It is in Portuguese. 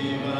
Viva.